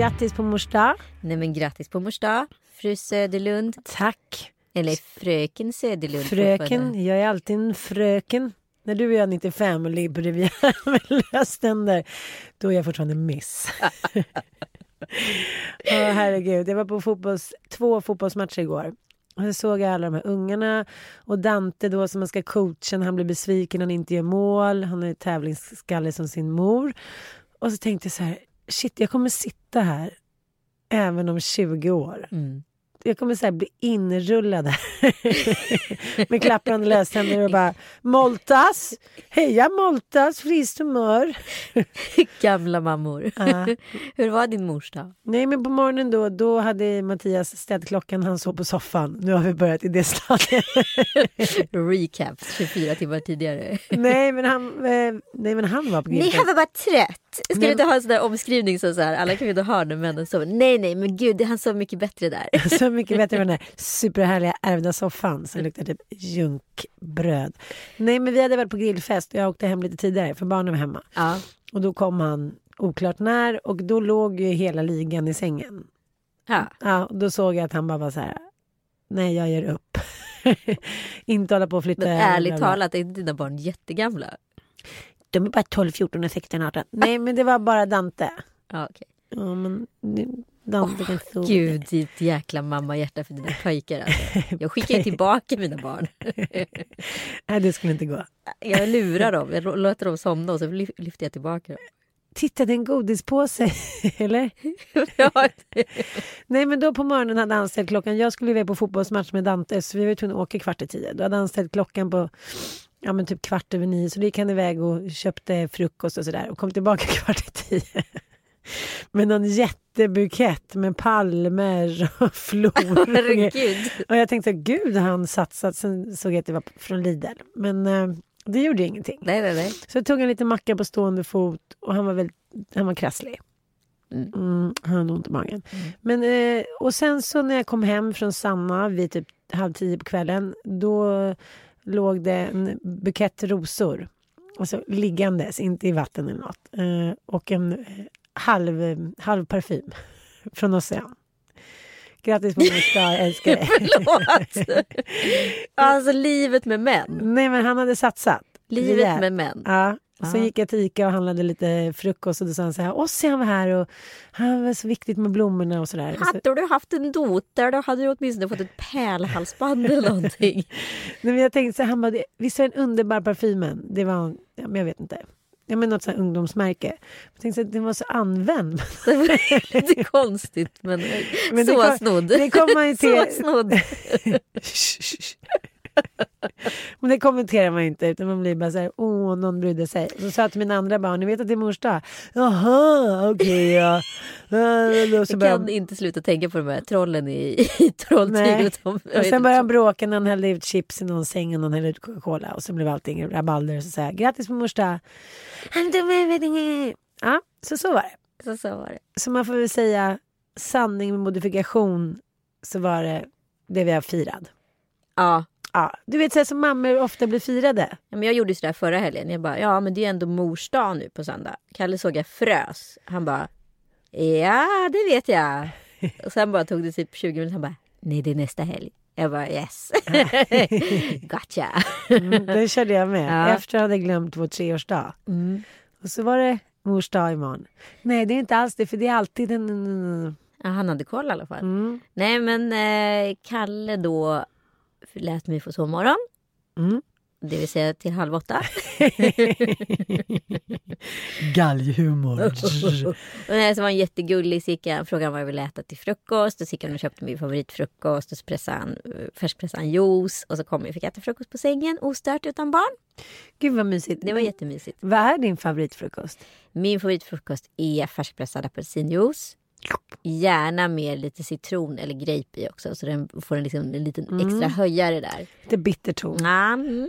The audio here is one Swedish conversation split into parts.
Grattis på mors dag. Nej men grattis på mors dag, fru Söderlund. Tack. Eller fröken Söderlund. Fröken, jag är alltid en fröken. När du och jag är 95 och ligger på Rivieran med löständer, då är jag fortfarande miss. Åh herregud, jag var på fotbolls, två fotbollsmatcher igår. Och så såg jag alla de här ungarna och Dante då som man ska coacha när han blir besviken när han inte gör mål. Han är tävlingsskalle som sin mor. Och så tänkte jag så här, shit jag kommer sitta här även om 20 år. Mm. Jag kommer så bli inrullad här med klapprande löständer och bara Moltas! Heja Moltas! Friskt humör! Gamla mammor. Ja. Hur var din mors dag? Nej men på morgonen då, då hade Mattias ställt klockan, han sov på soffan. Nu har vi börjat i det stadiet. Recap 24 timmar tidigare. nej, men han, eh, nej men han var på Nej, grillfest. han var bara trött. Ska Men- du inte ha en sån där omskrivning som så här, alla kvinnor har när männen sover? Nej, nej, men gud, han sov mycket bättre där. Så mycket bättre än den där superhärliga ärvda soffan som luktar typ junkbröd. Nej men vi hade varit på grillfest och jag åkte hem lite tidigare för barnen var hemma. Ja. Och då kom han oklart när och då låg ju hela ligan i sängen. ja. Ja, och då såg jag att han bara var så här. Nej, jag ger upp. inte hålla på och flytta. Men ärligt talat, är inte dina barn jättegamla? De är bara 12, 14, och 16, 18. Nej, men det var bara Dante. Ja, okej. Ja, men Dante kan sova. Gud, ditt jäkla mammahjärta för dina pojkar. Alltså. Jag skickar ju tillbaka mina barn. Nej, det skulle inte gå. Jag lurar dem, jag låter dem somna och så lyf- lyfter jag tillbaka dem. Titta, det är en godispåse. Eller? Nej, men då på morgonen hade han ställt klockan. Jag skulle iväg på fotbollsmatch med Dante, så vi var tvungna att åka kvart i tio. Då hade han ställt klockan på ja, men typ kvart över nio. Så då gick han iväg och köpte frukost och sådär och kom tillbaka kvart i tio. Med någon jättebukett med palmer och flor. herregud. Och jag tänkte, gud han satsat. Sen såg jag att det var från Lidl. Men eh, det gjorde ingenting. Nej, nej, nej. Så jag tog en liten macka på stående fot och han var väldigt, han var krasslig. Mm. Mm, han hade ont i magen. Men, eh, och sen så när jag kom hem från Sanna vid typ halv tio på kvällen. Då låg det en bukett rosor. Alltså liggandes, inte i vatten eller något. Eh, och en eh, halv, halv parfym från Ocean. Grattis på mors dag, jag älskar dig. Förlåt. Alltså livet med män. Nej men han hade satsat. Livet med män. Ja. Och Ja. gick jag till Ica och handlade lite frukost och då sa han så här, Ossi han var här och han var så viktigt med blommorna och sådär. Och så, Hade du haft en dotter då hade du åtminstone fått ett pärlhalsband eller någonting. Nej, men jag tänkte så här, han bara, "Det- visst var den underbar parfymen? Det var, ja, men jag vet inte. Ja, men något så ungdomsmärke. Jag tänkte så att den var så använd. Det var lite konstigt men, Men så snodd. det kom man ju till- Så snodd. Men det kommenterar man inte utan man blir bara så här, åh någon brydde sig. Så sa jag till mina andra barn, ni vet att det är mors dag? Jaha, okej ja. Och så Jag kan inte sluta tänka på de här trollen i, i trolltyget. Och sen började han bråka när han hällde ut chips i någon säng och någon hällde ut Coca-Cola. Och så blev allting rabalder. Och så säger jag grattis på mors dag. Ja, så så var det. Så, så var det. Så man får väl säga sanning med modifikation så var det det vi har firat. Ja. Ja, du vet så som mammor ofta blir firade. Ja, men jag gjorde sådär förra helgen. Jag bara, ja men det är ändå mors dag nu på söndag. Kalle såg jag frös. Han bara, ja det vet jag. Och sen bara tog det typ 20 minuter. Han bara, nej det är nästa helg. Jag bara yes. gotcha. Mm, det körde jag med. Ja. Efter jag hade glömt vår treårsdag. Mm. Och så var det mors dag imorgon. Nej, det är inte alls det, för det är alltid en... Ja, han hade koll i alla fall. Mm. Nej men eh, Kalle då lät mig få sovmorgon. Mm. Det vill säga till halv åtta. Galghumor. Så var han jättegullig så gick jag, frågade vad jag ville äta till frukost. Och så gick han och köpte min favoritfrukost. Och så pressade han, eh, färskpressade han juice. Och så kom jag fick äta frukost på sängen ostört utan barn. Gud vad mysigt. Det var jättemysigt. Vad är din favoritfrukost? Min favoritfrukost är färskpressad apelsinjuice. Gärna med lite citron eller grape i också. Så den får en, liksom, en liten extra höjare där. Lite bitterton. Ja, mm.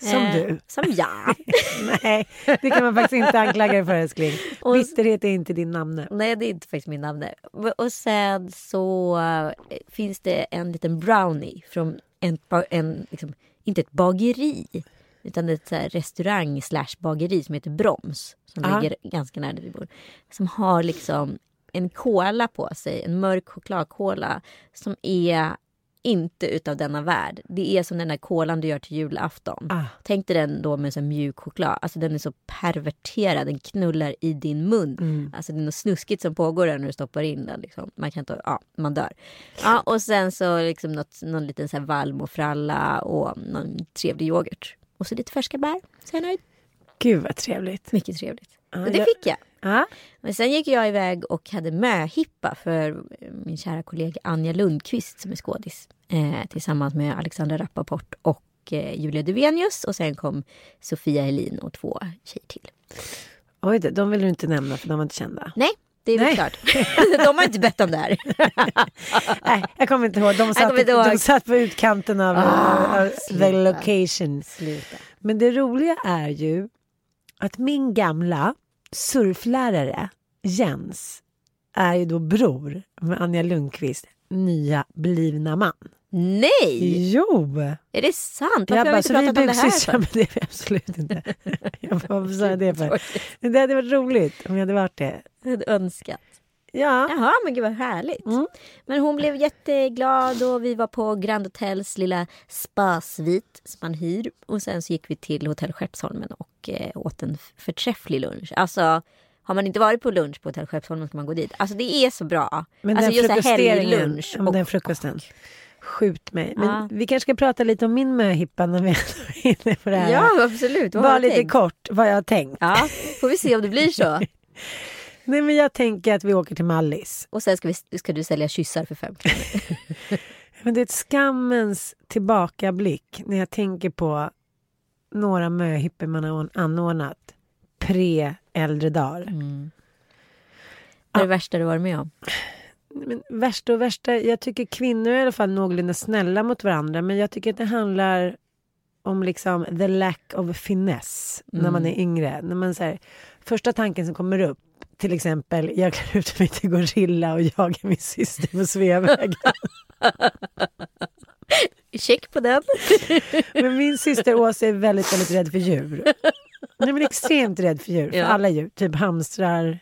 Som Eh, du. Som jag. Nej, det kan man faktiskt inte anklaga dig för älskling. Och- Bitterhet är inte din namne. Nej, det är inte faktiskt min namn. där. Och sen så eh, finns det en liten brownie från en, en liksom, inte ett bageri, utan ett restaurang slash bageri som heter Broms. Som Ja. ligger ganska nära där vi bor. Som har liksom en kola på sig, en mörk chokladkola som är inte utav denna värld. Det är som den där kolan du gör till julafton. Ah. Tänk dig den då med så mjuk choklad. Alltså den är så perverterad. Den knullar i din mun. Mm. Alltså det är något snuskigt som pågår där när du stoppar in den. Liksom. Man kan inte, ja, man dör. Ja, och sen så liksom något, någon liten så här valmofralla och någon trevlig yoghurt. Och så lite färska bär. Så är jag nöjd. Gud vad trevligt. Mycket trevligt. Men det jag- fick jag. Ja. Men sen gick jag iväg och hade möhippa för min kära kollega Anja Lundqvist som är skådis. Eh, tillsammans med Alexandra Rappaport och eh, Julia Duvenius. Och sen kom Sofia Helin och två tjejer till. Oj, de vill du inte nämna för de var inte kända. Nej, det är väl Nej. klart. De har inte bett om det här. Nej, jag kommer inte ihåg. De satt, ihåg. De satt på utkanten av, Ah, av the location. Sluta. Men det roliga är ju att min gamla surflärare Jens är ju då bror med Anja Lundqvist nya blivna man. Nej! Jo! Är det sant? Varför Jag har vi inte pratat om det här? för? men det är vi absolut inte. jag bara, vad sa jag det för? Det hade varit roligt om jag hade varit det. Jag hade önskat. Ja, Jaha, men gud vad härligt. Mm. Men hon blev jätteglad och vi var på Grand Hotels lilla spasvit som man hyr. Och sen så gick vi till Hotell Skeppsholmen och eh, åt en förträfflig lunch. Alltså, har man inte varit på lunch på Hotell Skeppsholmen ska man gå dit. Alltså det är så bra. men alltså den frukosteringen, helglunch. ja, men och- den frukosten. Skjut mig. Men Ja. vi kanske ska prata lite om min möhippa när vi är inne på det här. Ja, absolut. Vad Bara lite tänkt? kort vad jag har tänkt. Ja, får vi se om det blir så. Nej, men jag tänker att vi åker till Mallis. Och sen ska, vi, ska du sälja kyssar för fem kronor. Men det är ett skammens tillbakablick när jag tänker på några möhippor man har anordnat pre-äldre dagar. Vad är det värsta du varit med om? Men värsta och värsta, jag tycker kvinnor är i alla fall någorlunda snälla mot varandra men jag tycker att det handlar om liksom the lack of finess när man är yngre. När man så här, första tanken som kommer upp, till exempel jag klär ut mig till gorilla och jagar min syster på Sveavägen. Check på den. Men min syster Åsa är väldigt, väldigt rädd för djur. Nej, men extremt rädd för djur. För Ja. alla djur. Typ hamstrar,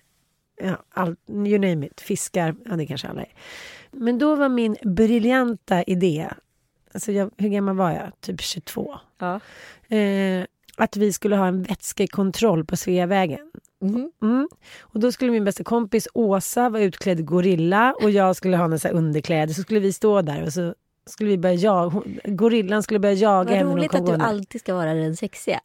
ja, all, you name it. Fiskar, ja det kanske alla är. Men då var min briljanta idé, alltså jag, hur gammal var jag? Typ 22. Ja. Eh, att vi skulle ha en vätskekontroll på Sveavägen. Mhm. Mm. Och då skulle min bästa kompis Åsa vara utklädd gorilla och jag skulle ha någon så underkläder. Så skulle vi stå där och så skulle vi börja jaga. Gorillan skulle börja jaga Vad henne. hon roligt att du alltid ska vara den sexiga.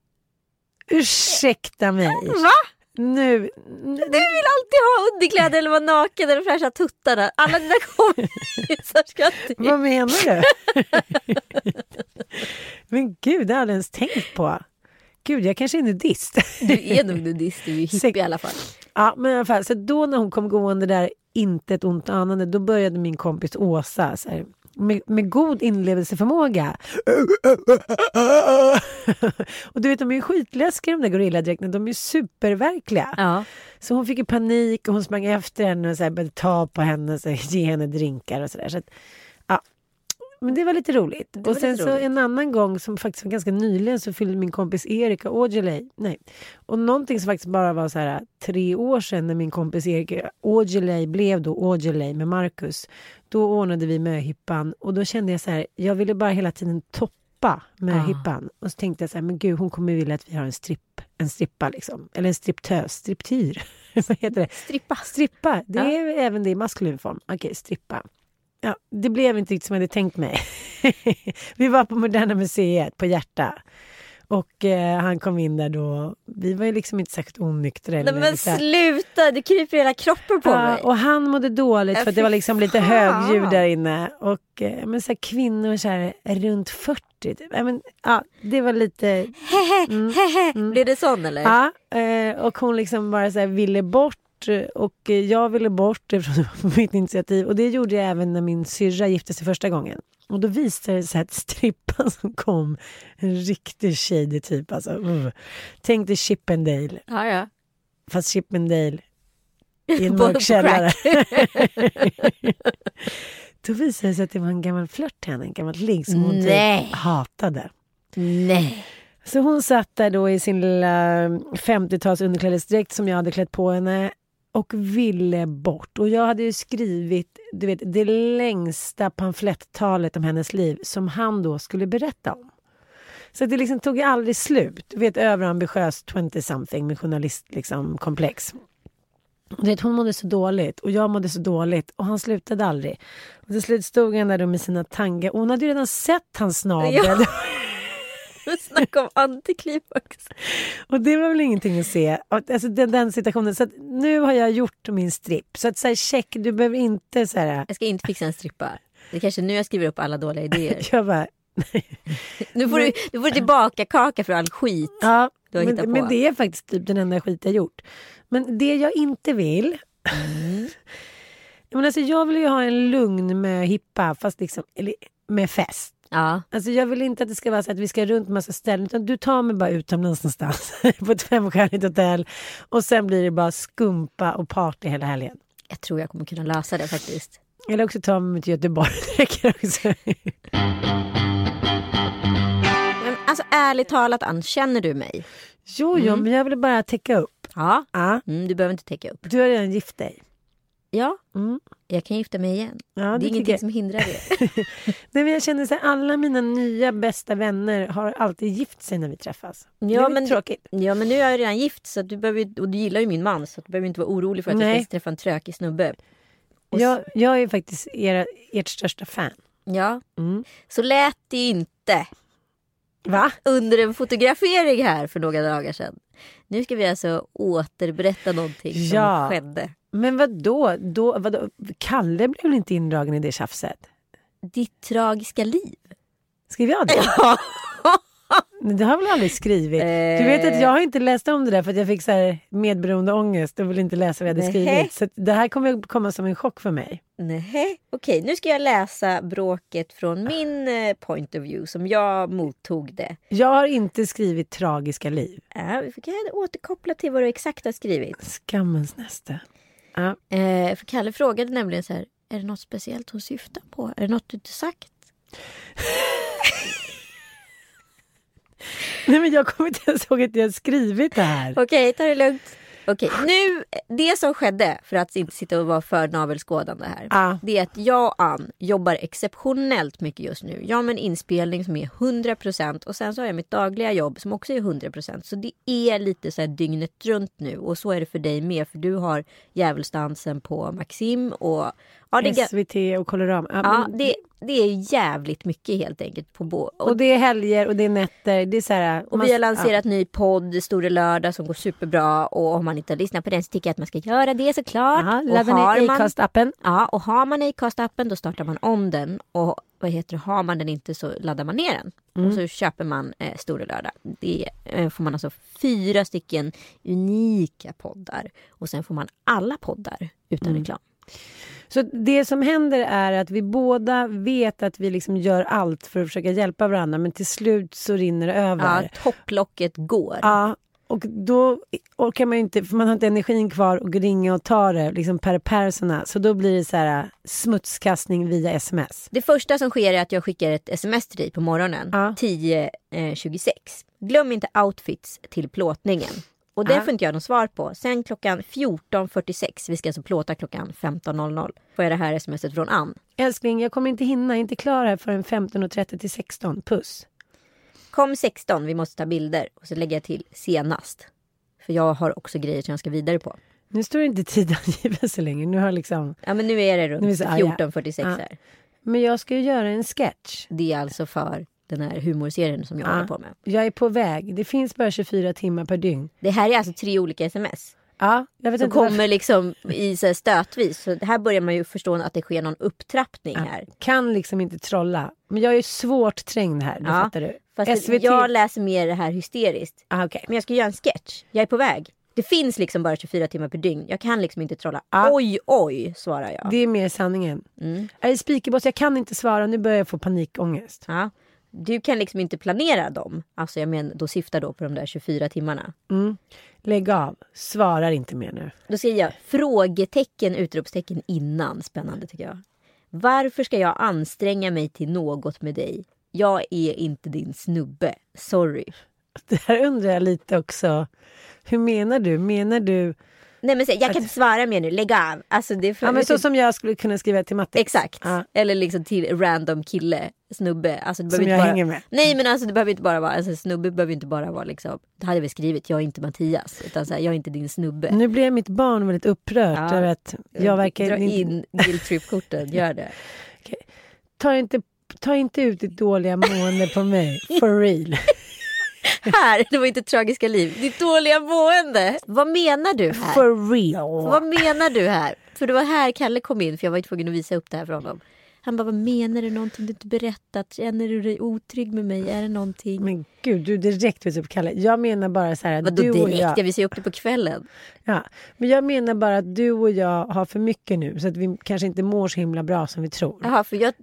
Ursäkta mig. Va? nu... Du vill alltid ha underkläder eller vara naken eller fräscha tuttarna. Alla dina kompisar skrattar Vad menar du? Men gud, det har jag aldrig ens tänkt på. Gud, jag kanske är nudist. Du är nog nudist, du är ju hippie i alla fall. Ja, men i alla fall, så då när hon kom gående där, inte ett ont anande, då började min kompis Åsa så här, med, med god inlevelseförmåga. och du vet, de är ju skitläskiga de där gorilladräkterna, de är ju superverkliga. Ja. Så hon fick ju panik och hon sprang efter henne och så här började ta på henne och så här, ge henne drinkar och sådär. Så att. Men det var lite roligt. var och sen så roligt. en annan gång som faktiskt var ganska nyligen så fyllde min kompis Erika Aujalay, nej, och någonting som faktiskt bara var så här tre år sedan när min kompis Erika Aujalay blev då Aujalay med Marcus. Då ordnade vi möhippan och då kände jag så här, jag ville bara hela tiden toppa möhippan. Och så tänkte jag så här, men gud hon kommer vilja att vi har en stripp, en strippa liksom. Eller en striptös, striptyr. Vad heter det? Strippa. Strippa, det Ja. är även det i maskulin form. Okej, strippa. Ja, det blev inte riktigt som jag hade tänkt mig. vi var på Moderna Museet på Hjärta. Och eh, han kom in där då. Vi var ju liksom inte särskilt onyktra. eller Nej men så sluta, det kryper hela kroppen på Ja, mig. och han mådde dåligt för att det var liksom lite fan. högljud där inne. Och eh, men så här, kvinnor så här, runt 40. Typ. Men, ja, det var lite... Blir det sån eller? Ja, eh, och hon liksom bara så här ville bort och eh, jag ville bort från mitt initiativ. Och det gjorde jag även när min syrra gifte sig första gången. Och då visade det sig att strippan som kom, en riktig shady typ. Alltså, uh. Tänk dig Chippendale, Ja, ja. fast Chippendale i en På- mörk på källare. då visade det sig att det var en gammal flört till henne, en gammal ligg som hon Nej. typ hatade. Nej. Så hon satt där då i sin lilla 50-tals underklädesdräkt som jag hade klätt på henne och ville bort. Och jag hade ju skrivit du vet, det längsta pamflettalet om hennes liv som han då skulle berätta om. Så det liksom tog aldrig slut. Du vet överambitiös 20-something med journalist liksom, komplex. Du vet, hon mådde så dåligt och jag mådde så dåligt och han slutade aldrig. Och till slut stod han där då med sina tanga och hon hade ju redan sett hans snabel. Ja. Snacka om antiklimax. Och det var väl ingenting att se. Alltså den, den situationen. Så nu har jag gjort min stripp. Så att säga check, du behöver inte så här. Jag ska inte fixa en strippa. Det är kanske nu jag skriver upp alla dåliga idéer. Jag bara, Nu får du, du får tillbaka kaka för all skit. ja. Du har Men, hittat på. men det är faktiskt typ den enda skit jag gjort. Men det jag inte vill. Mm. men alltså jag vill ju ha en lugn med hippa fast liksom, eller, med fest. Ja. Alltså jag vill inte att det ska vara så att vi ska runt massa ställen utan du tar mig bara utomlands någonstans på ett femstjärnigt hotell och sen blir det bara skumpa och party hela helgen. Jag tror jag kommer kunna lösa det faktiskt. Eller också ta mig till Göteborg. Det räcker också. Men alltså ärligt talat Ann, känner du mig? Jo, jo, men jag ville bara täcka upp. Ja. Ja, Mm, du behöver inte täcka upp. du har redan gift dig. Ja, Mm. Jag kan gifta mig igen. Ja, det är det tycker ingenting jag. som hindrar det. Nej, men jag känner så här, alla mina nya bästa vänner har alltid gift sig när vi träffas. det Ja, är men- tråkigt. Ja men nu är jag redan gift så du behöver, och du gillar ju min man så du behöver inte vara orolig för att jag Nej. ska träffa en trökig snubbe. Och Jag, jag är faktiskt era, ert största fan. Ja, Mm. så lät det inte Va? under en fotografering här för några dagar sedan. Nu ska vi alltså återberätta någonting som Ja. skedde. Men vad då? då vadå? Kalle blev väl inte indragen i det tjafset? Ditt tragiska liv. Skrev jag det? Nej, Det har jag väl aldrig skrivit? Du vet att jag har inte läst om det där för att jag fick så här medberoende ångest och ville inte läsa vad jag hade skrivit. Så det här kommer komma som en chock för mig. Nej, okej nu ska jag läsa bråket från min eh, point of view som jag mottog det. Jag har inte skrivit tragiska liv. Ja, vi kan återkoppla till vad du exakt har skrivit. Skammens näste. Ja. Eh, för Kalle frågade nämligen så här, är det något speciellt hon syftar på? Är det något du inte sagt? Nej men jag kommer inte ens ihåg att jag skrivit det här. Okej, ta det lugnt. Okej, nu, det som skedde, för att inte sitta och vara för navelskådande här. Ja. Det är att jag och Ann jobbar exceptionellt mycket just nu. Jag har en inspelning som är 100% och sen så har jag mitt dagliga jobb som också är 100%. Så det är lite så här dygnet runt nu och så är det för dig med. För du har djävulsdansen på Maxim och Ja, det, SVT och Colorama. Ja, ja, men- det, det är jävligt mycket helt enkelt. på bo- och det är helger och det är nätter. Det är så här, Och man- vi har lanserat ny podd, Store Lördag, som går superbra. Och om man inte har lyssnat på den så tycker jag att man ska göra det såklart. Ja, och ladda ner man- Acast-appen. Ja, och har man Acast-appen då startar man om den. Och vad heter det, har man den inte så laddar man ner den. Mm. Och så köper man eh, Store Lördag. Det eh, får man alltså fyra stycken unika poddar. Och sen får man alla poddar utan Mm. reklam. Så det som händer är att vi båda vet att vi liksom gör allt för att försöka hjälpa varandra men till slut så rinner det över. Ja, topplocket går. Ja, och då orkar man ju inte, för man har inte energin kvar att ringa och ta det liksom per persona. Så då blir det så här smutskastning via sms. Det första som sker är att jag skickar ett sms till dig på morgonen. Ja. 10.26. Glöm inte outfits till plåtningen. Och det får inte jag något svar på. Sen klockan 14.46, vi ska alltså plåta klockan 15.00, får jag det här smset från Ann. Älskling, jag kommer inte hinna, inte klar här förrän 15.30 till 16. Puss. Kom 16, vi måste ta bilder. Och så lägger jag till senast. För jag har också grejer som jag ska vidare på. Nu står det inte tid angiven så länge. Nu har liksom... Ja men nu är det runt vi så arga. 14.46 Ja. här. Men jag ska ju göra en sketch. Det är alltså för den här humorserien som jag Ja. håller på med. Jag är på väg. Det finns bara 24 timmar per dygn. Det här är alltså tre olika sms. Ja, jag vet Som inte varför- kommer liksom i så här stötvis. Så här börjar man ju förstå att det sker någon upptrappning här. kan liksom inte trolla. Men jag är svårt trängd här, det Ja, fattar du. Fast SVT... jag läser mer det här hysteriskt. ah, okej. Men jag ska göra en sketch. Jag är på väg. Det finns liksom bara 24 timmar per dygn. Jag kan liksom inte trolla. Ja. Oj, oj, svarar jag. Det är mer sanningen. Mm. Jag är speakerboss, jag kan inte svara. Nu börjar jag få panikångest. Ja. Du kan liksom inte planera dem. Alltså jag menar, då syftar då på de där 24 timmarna. Mm. Lägg av. Svarar inte mer nu. Då säger jag frågetecken, utropstecken innan. Spännande tycker jag. Varför ska jag anstränga mig till något med dig? Jag är inte din snubbe. Sorry. Det här undrar jag lite också. Hur menar du? Menar du... Nej men säg, jag kan inte svara mer nu, lägg av. Alltså, det är för, Ja, men så som jag skulle kunna skriva till Matte. Exakt. Ja. Eller liksom till random kille, snubbe. Alltså, det Som jag bara... hänger med. Nej men alltså det behöver inte bara vara, alltså, snubbe behöver inte bara vara liksom, det hade vi skrivit, jag är inte Mattias. Utan så här, jag är inte din snubbe. Nu blev mitt barn väldigt upprört Ja. över att jag verkar... Dra in guilt trip-korten, gör det. Ta, inte, ta inte ut ditt dåliga mående på mig. For real. Här, det var inte tragiska liv. Ditt dåliga mående. Vad menar du här? For real. Vad menar du här? För det var här Kalle kom in för jag var tvungen att visa upp det här för honom. Han bara, vad menar du? Någonting du inte berättat? Känner du dig otrygg med mig? Är det någonting? Men gud, du direkt visar upp Kalle. Jag menar bara så här att Vadå du och direkt? jag... Jag visar upp det på kvällen. Ja, men jag menar bara att du och jag har för mycket nu så att vi kanske inte mår så himla bra som vi tror. Jaha, för jag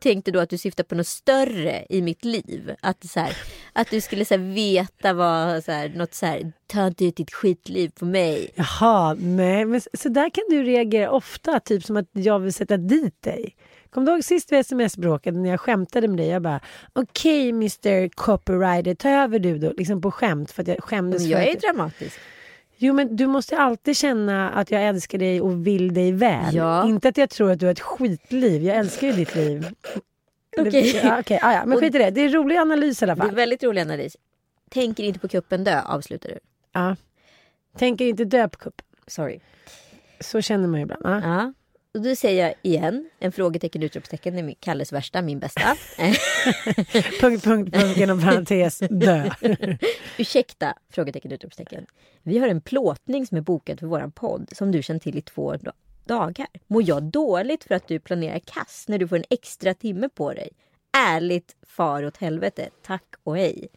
tänkte då att du syftar på något större i mitt liv. Att, så här, att du skulle så här, veta vad, så här, något så här, ta inte ut ditt skitliv på mig. Jaha, nej, men så- så där kan du reagera ofta, typ som att jag vill sätta dit dig. Kom du ihåg sist vi sms-bråkade när jag skämtade med dig? Jag bara, okej Mr Copywriter, ta över du då, liksom på skämt för att jag skämdes Men jag är dramatisk. Jo men du måste alltid känna att jag älskar dig och vill dig väl. Ja. Inte att jag tror att du har ett skitliv, jag älskar ju ditt liv. Okej. Ja, okej, ja, ja. Men skit i det, det är en rolig analys i alla Det är fall. väldigt rolig analys. Tänker inte på kuppen dö, avslutar du. Ja. Tänker inte dö på kuppen. Sorry. Så känner man ju ibland. Ja. Och då säger jag igen, en frågetecken, utropstecken, är Kalles värsta, min bästa. Punkt, punkt, punkt, inom parentes, dö. Ursäkta, frågetecken, utropstecken. Vi har en plåtning som är bokad för våran podd som du känt till i två da- dagar. Mår jag dåligt för att du planerar kass när du får en extra timme på dig? Ärligt far åt helvete. Tack och hej.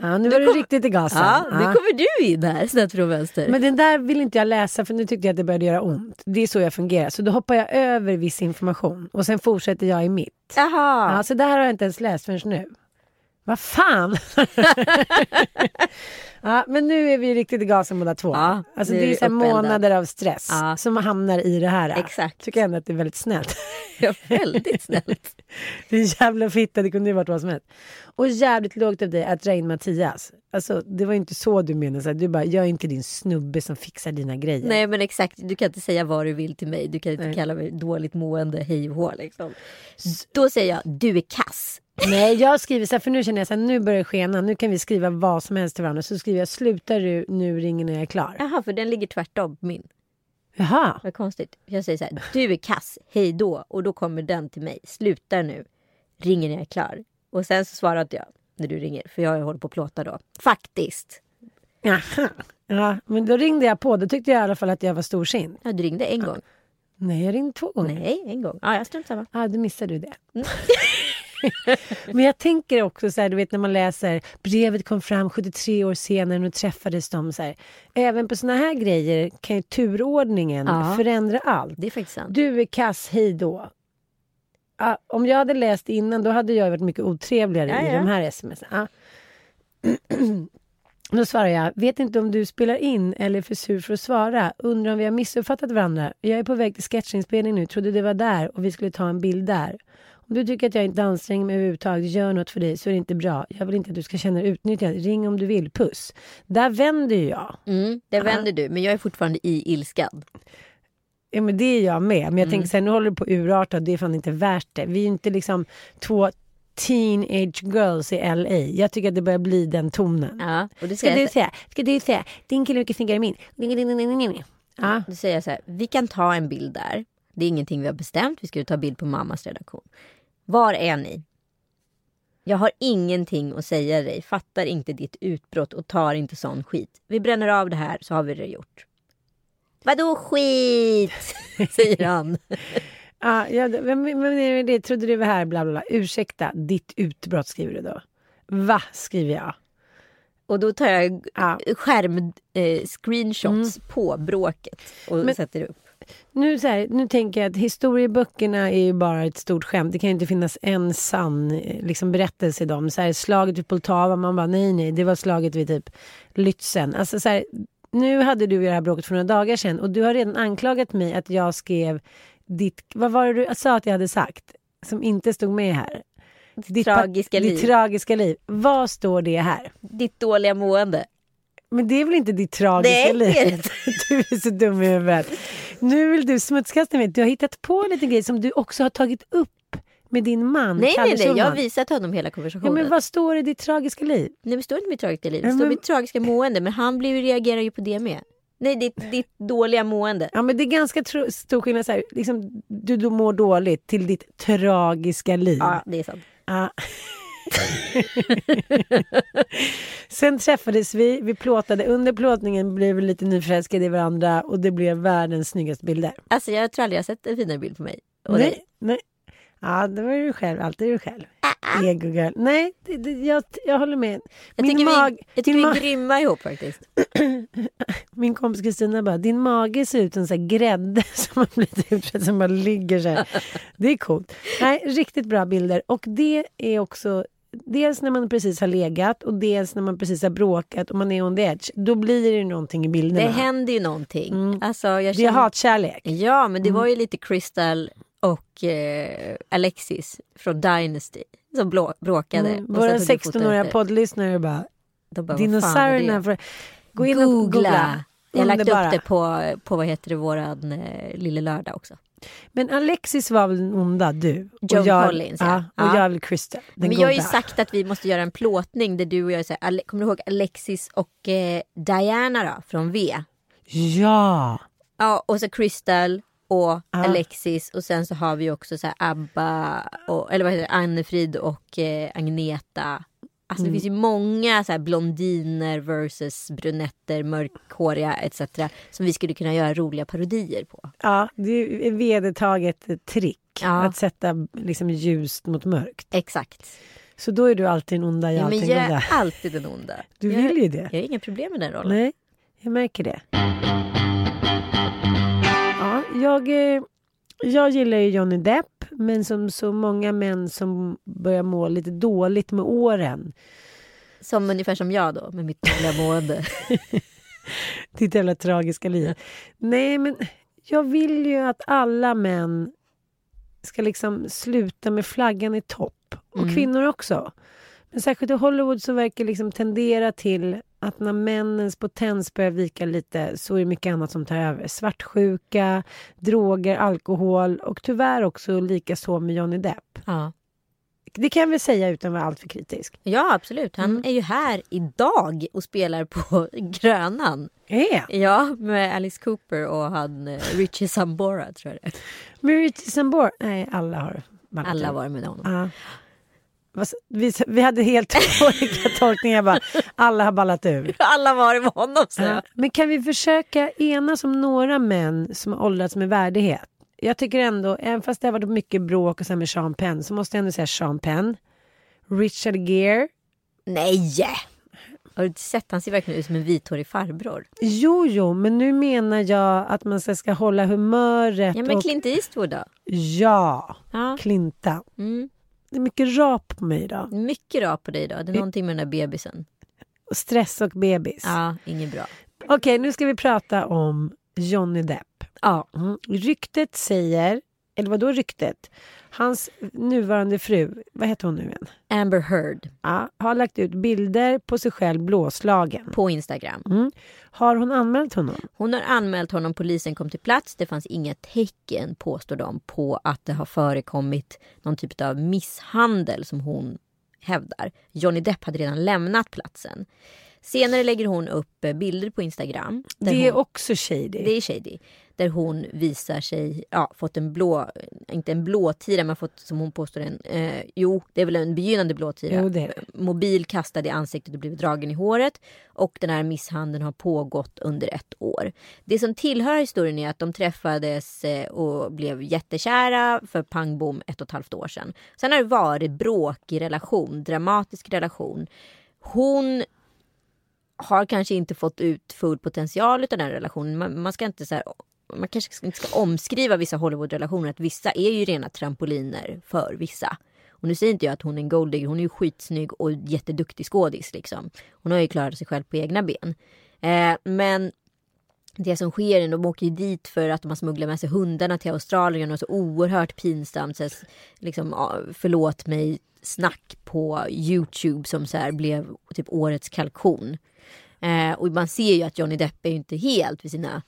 Ja, nu var du riktigt i gasen. Ja, nu Ja. kommer du in här snett från vänster. Men den där vill inte jag läsa för nu tyckte jag att det började göra ont. Det är så jag fungerar. Så då hoppar jag över viss information och sen fortsätter jag i mitt. Jaha. Ja, så det här har jag inte ens läst förrän nu. Vad fan! ja, men nu är vi riktigt i gasen båda två. Ja, alltså, det är är så månader av stress Ja. som hamnar i det här. Exakt. Tycker jag ändå att det är väldigt snällt. Ja, väldigt snällt. Det är jävla fitta, det kunde ju varit vad som helst. Och jävligt lågt av dig att dra in Mattias. Alltså, det var inte så du menade. Du bara, jag är inte din snubbe som fixar dina grejer. Nej men exakt, du kan inte säga vad du vill till mig. Du kan inte Nej. kalla mig dåligt mående, hej och hå liksom. Då säger jag, du är kass. Nej, jag skriver så här, för nu känner jag så här, nu börjar det skena. Nu kan vi skriva vad som helst till varandra. Så skriver jag, slutar du, nu ringer när jag är klar. Jaha, för den ligger tvärtom på min. Jaha. Vad konstigt. Jag säger så här, du är kass, hej då. Och då kommer den till mig, sluta nu. Ringer när jag är klar. Och sen så svarade jag när du ringer, för jag håller på att plåta då. Faktiskt. Jaha. Ja, men då ringde jag på. Då tyckte jag i alla fall att jag var storsint. Ja, du ringde en gång. Nej, jag ringde två gånger. Nej, en gång. Ja, jag strunt samma. Ja, då missade du det. Men jag tänker också så här, du vet när man läser brevet kom fram 73 år senare, nu träffades de så här. Även på såna här grejer kan ju turordningen Ja. förändra allt. Det är faktiskt sant. Du är kass, hej då. Ja, om jag hade läst innan då hade jag varit mycket otrevligare Ja, i ja. de här sms. Ja. Då svarar jag, vet inte om du spelar in eller är för sur för att svara. Undrar om vi har missuppfattat varandra. Jag är på väg till sketchinspelning nu, trodde det var där och vi skulle ta en bild där. Om du tycker att jag inte anstränger mig överhuvudtaget, gör något för dig så är det inte bra. Jag vill inte att du ska känna dig utnyttjad. Ring om du vill, puss. Där vänder jag. Mm, det vänder du, men jag är fortfarande i ilskan. Ja men det är jag med. Men jag Mm. tänker så här, nu håller du på att urarta det är fan inte värt det. Vi är ju inte liksom två teenage girls i LA. Jag tycker att det börjar bli den tonen. Ja, och då Ska säger, du säga, ska du säga, din kille är mycket snyggare än min. Ja, då säger jag så här, vi kan ta en bild där. Det är ingenting vi har bestämt, vi ska ju ta bild på mammas redaktion. Var är ni? Jag har ingenting att säga dig, fattar inte ditt utbrott och tar inte sån skit. Vi bränner av det här så har vi det gjort. Vadå skit? säger han. ja, ja vem, vem är det? Trodde du var här? Bla, bla, bla. Ursäkta, ditt utbrott skriver du då. Va, skriver jag. Och då tar jag Ja. skärm eh, screenshots på bråket och Men- sätter upp. Nu, så här, nu tänker jag att historieböckerna är ju bara ett stort skämt. Det kan ju inte finnas en sann eh, liksom, berättelse i dem. Så här, slaget vid Poltava, man bara nej, nej, det var slaget vid typ Lützen. Alltså, så här, nu hade du ju det här bråket för några dagar sedan och du har redan anklagat mig att jag skrev ditt, vad var det du sa att jag hade sagt? Som inte stod med här. Ditt tragiska ditt liv. tragiska liv. Vad står det här? Ditt dåliga mående. Men det är väl inte ditt tragiska Nej, liv? det är det. Du är så dum i huvudet. Nu vill du smutskasta mig. Du har hittat på lite grejer som du också har tagit upp med din man. Nej, Kalle nej, nej. Jag har visat honom hela Ja, konversationen. men vad står det i ditt tragiska liv? Nej, det står inte mitt tragiska liv. Ja, Det står men- mitt tragiska mående. Men han blir, reagerar ju på det med. Nej, ditt, ditt dåliga mående. Ja, men det är ganska tro- stor skillnad. Så här, liksom, du, du mår dåligt till ditt tragiska liv. Ja, det är sant. Ja. Sen träffades vi, vi plåtade. Under plåtningen blev vi lite nyförälskade i varandra och det blev världens snyggaste bilder. Alltså, jag tror aldrig jag sett en finare bild på mig. Och nej, dig. nej. Ja, det var du själv. Alltid du själv. Ego girl. Nej, det, det, jag, jag håller med. Jag Min, tycker, mag, vi, jag tycker vi är grymma ihop faktiskt. min kompis Kristina bara, din mage ser ut som en grädde som har blivit utspädd som bara ligger så här. Det är coolt. Nej, riktigt bra bilder. Och det är också Dels när man precis har legat och dels när man precis har bråkat och man är on the edge. Då blir det någonting i bilderna. Det händer ju någonting. Mm. Alltså, jag Det är känner... hatkärlek. Ja, men det Mm. var ju lite Crystal och eh, Alexis från Dynasty som blå, bråkade. Mm. Våra tog du foto 16-åriga efter. poddlyssnare bara, De bara, dinosaurierna. För... Gå in och googla. googla. Jag har lagt upp det på, på vad heter det, våran eh, Lille Lördag också. Men Alexis var väl den onda, du? Joan och jag, Collins, ja. ja. Och Ja. jag är väl den Men jag har ju goda. sagt att vi måste göra en plåtning där du och jag, Ale- kommer du ihåg Alexis och eh, Diana då, från V? Ja! Ja, och så Crystal och Alexis och sen så har vi också så Abba, och, eller vad heter det, Annefrid och eh, Agneta. Alltså det finns ju många så blondiner versus brunetter, mörkhåriga etc. Som vi skulle kunna göra roliga parodier på. ja, det är vedertaget trick. Ja. Att sätta liksom ljust mot mörkt. Exakt. Så då är du alltid den onda, jag Ja, men jag är alltid den onda. Du jag, vill ju det. Jag har inga problem med den rollen. Nej, jag märker det. Ja, jag, eh, jag gillar ju Johnny Depp, men som så många män som börjar må lite dåligt med åren. Som ungefär som jag då, med mitt dåliga mående. Ditt jävla tragiska liv. Nej, men jag vill ju att alla män ska liksom sluta med flaggan i topp. Och Mm. kvinnor också. Men särskilt i Hollywood så verkar det liksom tendera till att när männens potens börjar vika lite så är det mycket annat som tar över. Svartsjuka, droger, alkohol och tyvärr också lika så med Johnny Depp. ja. Det kan jag väl säga utan att vara alltför kritisk. Ja, absolut. Han Mm. är ju här idag och spelar på Grönan. Är Ja, med Alice Cooper och han eh, Richie Sambora tror jag det är. Merit Sambor? Nej, alla har Alla var med honom. Ja. Vi, vi hade helt olika tolkningar. Bara, alla har ballat ur. Alla var med honom så. Ja. Men kan vi försöka enas om några män som har åldrats med värdighet? Jag tycker ändå, även fast det har varit mycket bråk och så här med Sean Penn, så måste jag ändå säga Sean Penn. Richard Gere. Nej! Har du inte sett? Han ser verkligen ut som en vithårig farbror. Jo, jo, men nu menar jag att man ska, hålla humöret. Ja, men och, Clint Eastwood då? ja, Ja. Clinta. Mm. Det är mycket rap på mig idag. Mycket rap på dig då. Det är någonting med den där bebisen. Och stress och bebis. Ja, inget bra. Okej, nu ska vi prata om Johnny Depp. Ja. Mm. Ryktet säger, eller vad då ryktet? Hans nuvarande fru, vad heter hon nu igen? Amber Heard Ja, har lagt ut bilder på sig själv blåslagen. på Instagram. Mm. Har hon anmält honom? Hon har anmält honom, polisen kom till plats. Det fanns inga tecken, påstår de, på att det har förekommit någon typ av misshandel som hon hävdar. Johnny Depp hade redan lämnat platsen. Senare lägger hon upp eh, bilder på Instagram. Det är hon, också shady. det är shady. Där hon visar sig, ja, fått en blå, inte en blåtira men fått som hon påstår en, eh, jo det är väl en begynnande blåtira. Jo, det. Mobil kastad i ansiktet och blivit dragen i håret. Och den här misshandeln har pågått under ett år. Det som tillhör historien är att de träffades eh, och blev jättekära för pang bom ett och ett halvt år sedan. Sen har det varit bråkig relation, dramatisk relation. Hon har kanske inte fått ut full potential av den relationen. Man, man ska inte så här, man kanske inte ska omskriva vissa Hollywood-relationer. Att vissa är ju rena trampoliner för vissa. Och nu säger inte jag att hon är en golddigger. Hon är ju skitsnygg och jätteduktig skådis. Liksom. Hon har ju klarat sig själv på egna ben. Eh, men det som sker är, att de åker ju dit för att de har smugglat med sig hundarna till Australien och så oerhört pinsamt. Så här, liksom, förlåt mig snack på Youtube som så här blev typ årets kalkon. Eh, och man ser ju att Johnny Depp är ju inte helt vid sina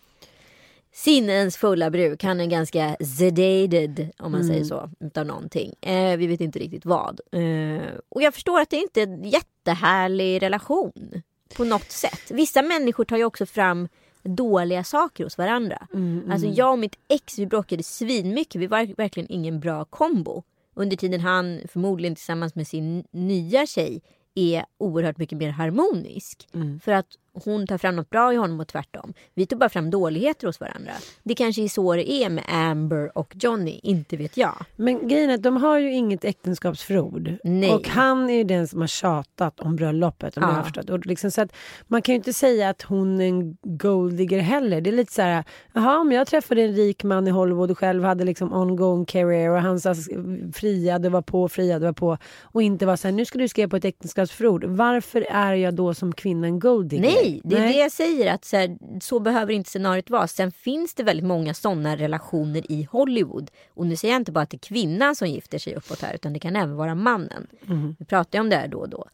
sinnens fulla bruk. Han är ganska sedated om man säger så. Utav någonting. Eh, vi vet inte riktigt vad. Eh, och jag förstår att det inte är en jättehärlig relation. På något sätt. Vissa människor tar ju också fram dåliga saker hos varandra. Alltså jag och mitt ex vi bråkade svinmycket. Vi var verkligen ingen bra kombo. Under tiden han förmodligen tillsammans med sin nya tjej är oerhört mycket mer harmonisk. För att hon tar fram något bra i honom och tvärtom. Vi tog bara fram dåligheter hos varandra. Det kanske är så det är med Amber och Johnny, inte vet jag. Men grejen är att de har ju inget äktenskapsförord. Nej. Och han är ju den som har tjatat om bröllopet. Om Ja. jag har förstått. Och liksom, så att man kan ju inte säga att hon är en golddigger heller. Det är lite så här, jaha om jag träffade en rik man i Hollywood och själv hade liksom ongoing career och han sa friade var på, friade var på och inte var så här, nu ska du skriva på ett äktenskapsförord. Varför är jag då som kvinna en golddigger? Nej, det är det jag säger. att så, här, så behöver inte scenariot vara. Sen finns det väldigt många sådana relationer i Hollywood. Och nu säger jag inte bara att det är kvinnan som gifter sig uppåt här. Utan det kan även vara mannen. Vi pratar ju om det här då och då.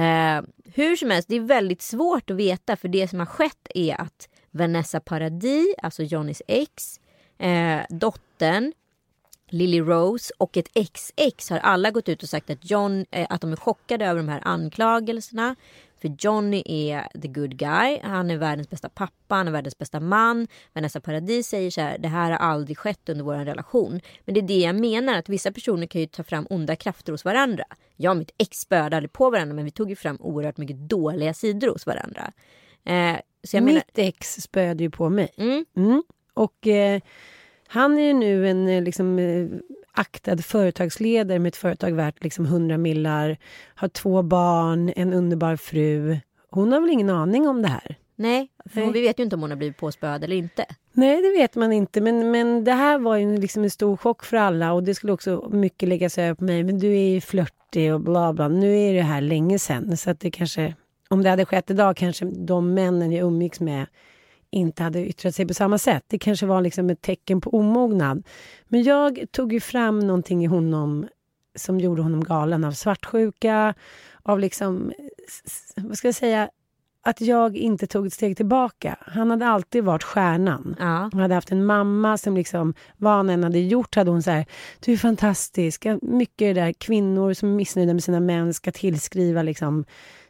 Eh, hur som helst, det är väldigt svårt att veta. För det som har skett är att Vanessa Paradis, alltså Johnnys ex, eh, dottern, Lily Rose och ett ex-ex har alla gått ut och sagt att, John, eh, att de är chockade över de här anklagelserna. För Johnny är the good guy. Han är världens bästa pappa, han är världens bästa man. Vanessa Paradis säger så här, det här har aldrig skett under vår relation. Men det är det jag menar, att vissa personer kan ju ta fram onda krafter hos varandra. Jag och mitt ex spöade aldrig på varandra, men vi tog ju fram oerhört mycket dåliga sidor hos varandra. Eh, så jag menar, Mitt ex spöade ju på mig. mm, Mm. Och eh, han är ju nu en eh, liksom, eh, aktad företagsledare med ett företag värt liksom 100 millar. Har två barn, en underbar fru. Hon har väl ingen aning om det här? nej, för Nej. vi vet ju inte om hon har blivit påspöad eller inte. Nej, det vet man inte. Men, men det här var ju liksom en stor chock för alla och det skulle också mycket läggas över på mig. Men du är ju flörtig och bla bla. Nu är det här länge sedan så att det kanske, om det hade skett idag kanske de männen jag umgicks med inte hade yttrat sig på samma sätt. Det kanske var liksom ett tecken på omognad. Men jag tog ju fram någonting i honom som gjorde honom galen av svartsjuka, av liksom, vad ska jag säga, att jag inte tog ett steg tillbaka. Han hade alltid varit stjärnan. Ja. Han hade haft en mamma som liksom, vad han än hade gjort hade hon så här, du är fantastisk. Mycket det där kvinnor som är missnöjda med sina män ska tillskriva liksom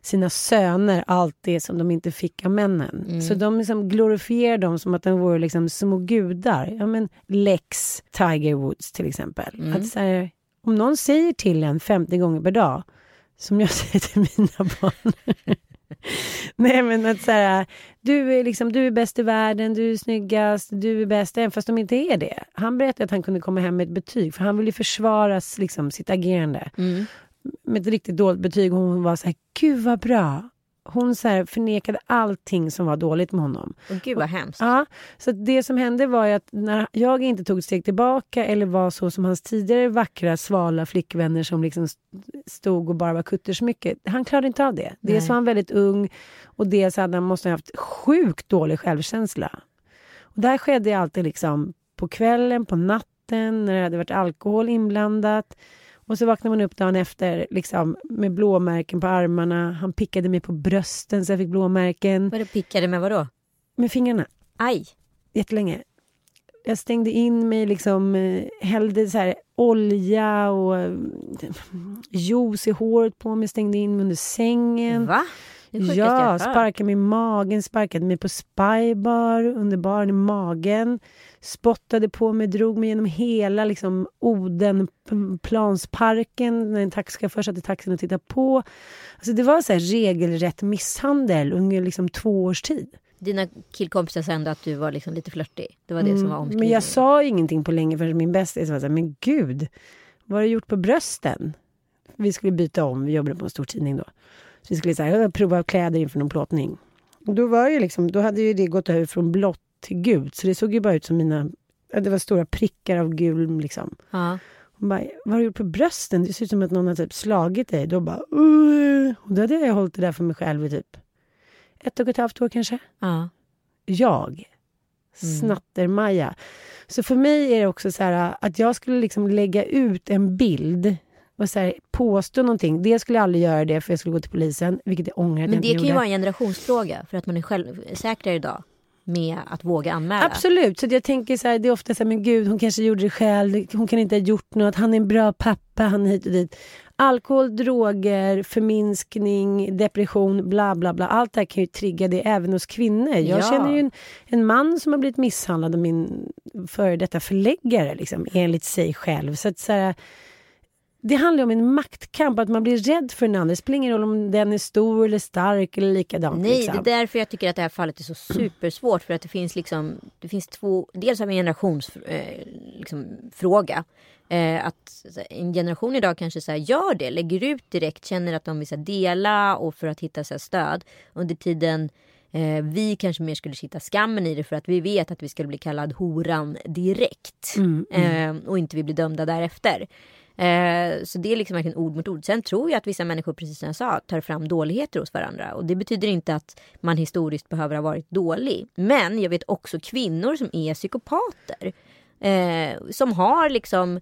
sina söner allt det som de inte fick av männen. Så de liksom glorifierar dem som att de vore liksom små gudar. Ja, men Lex Tiger Woods till exempel. Att så här, om någon säger till en 50 gånger per dag, som jag säger till mina barn. Nej men att så här, du är, liksom, du är bäst i världen, du är snyggast, du är bäst, även fast de inte är det. Han berättade att han kunde komma hem med ett betyg, för han ville försvara liksom, sitt agerande. Med ett riktigt dåligt betyg och hon var så här, gud vad bra. Hon så här, förnekade allting som var dåligt med honom. Och gud vad hemskt. Ja, så det som hände var ju att när jag inte tog ett steg tillbaka eller var så som hans tidigare vackra, svala flickvänner som liksom st- stod och bara var kuttersmycket. Han klarade inte av det. Dels var han väldigt ung och dels hade han måste ha haft sjukt dålig självkänsla. Och där skedde det alltid liksom på kvällen, på natten, när det hade varit alkohol inblandat. Och så vaknade man upp dagen efter liksom, med blåmärken på armarna. Han pickade mig på brösten så jag fick blåmärken. Vadå pickade med vadå? Med fingrarna Aj. jättelänge. Jag stängde in mig, liksom, eh, hällde så här olja och eh, juice i håret på mig, stängde in mig under sängen. Va? Ja, sparkade mig i magen, sparkade mig på spybar, under baren i magen. Spottade på mig, drog mig genom hela liksom, Odenplansparken när en taxichaufför satt i taxin och tittade på. Alltså, det var så här regelrätt misshandel under liksom, två års tid. Dina killkompisar sa ändå att du var liksom lite flörtig. Det var det som var Mm, omskrivningen. Men jag sa ingenting på länge för min bästis var så här, men gud, vad har du gjort på brösten? Vi skulle byta om, vi jobbade på en stor tidning då. Så vi skulle så här, prova kläder inför någon plåtning. Och då, var ju liksom, då hade ju det gått över från blått till gult, så det såg ju bara ut som mina, det var stora prickar av gul liksom. Ja. Hon bara, vad har du gjort på brösten? Det ser ut som att någon har typ slagit dig. Då bara, "Uh." och då hade jag hållit det där för mig själv i typ ett och ett halvt år kanske Ja. jag. Snatter-Maja. Så för mig är det också så här att jag skulle liksom lägga ut en bild och så här, påstå någonting. Det skulle jag aldrig göra det för jag skulle gå till polisen, vilket jag ångrar att jag Men inte det kan ju vara en generationsfråga för att man är självsäkrare idag med att våga anmäla. Absolut, så jag tänker så här, det är ofta så här, men gud hon kanske gjorde det själv, hon kan inte ha gjort något, han är en bra pappa, han är hit och dit. Alkohol, droger, förminskning, depression, bla bla bla. Allt det här kan ju trigga det även hos kvinnor. Jag Ja. känner ju en, en man som har blivit misshandlad av min före detta förläggare, liksom, enligt sig själv. Så att så här, det handlar om en maktkamp, att man blir rädd för den andra. Det spelar ingen roll om den är stor eller stark eller likadant. Nej, liksom. det är därför jag tycker att det här fallet är så supersvårt. För att det finns liksom, det finns två, dels har vi en generationsfråga. Eh, liksom, fråga. eh, att en generation idag kanske så här, gör det, lägger ut direkt, känner att de vill här, dela och för att hitta så här, stöd. Under tiden eh, vi kanske mer skulle hitta skammen i det för att vi vet att vi skulle bli kallad horan direkt. Eh, och inte vi blir dömda därefter. Eh, så det är liksom verkligen ord mot ord. Sen tror jag att vissa människor, precis som jag sa, tar fram dåligheter hos varandra. Och det betyder inte att man historiskt behöver ha varit dålig. Men jag vet också kvinnor som är psykopater. Eh, som har liksom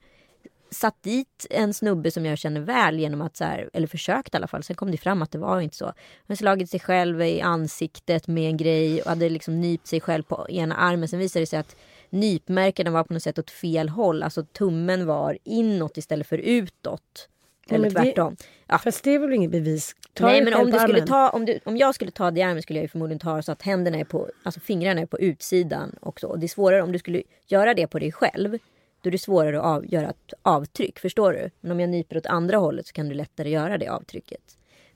satt dit en snubbe som jag känner väl genom att så här, eller försökt i alla fall. Sen kom det fram att det var inte så. Han slagit sig själv i ansiktet med en grej och hade liksom nypt sig själv på ena armen. Sen visade det sig att nypmärkena var på något sätt åt fel håll. Alltså tummen var inåt istället för utåt. Ja, Eller det- tvärtom. Ja. Fast det är väl inget bevis? Ta Nej men om, du skulle armen. ta, om, du, om jag skulle ta dig i armen skulle jag ju förmodligen ta så att händerna är på, alltså fingrarna är på utsidan också. Och det är svårare om du skulle göra det på dig själv. Då är det svårare att av, göra ett avtryck, förstår du? Men om jag nyper åt andra hållet så kan du lättare göra det avtrycket.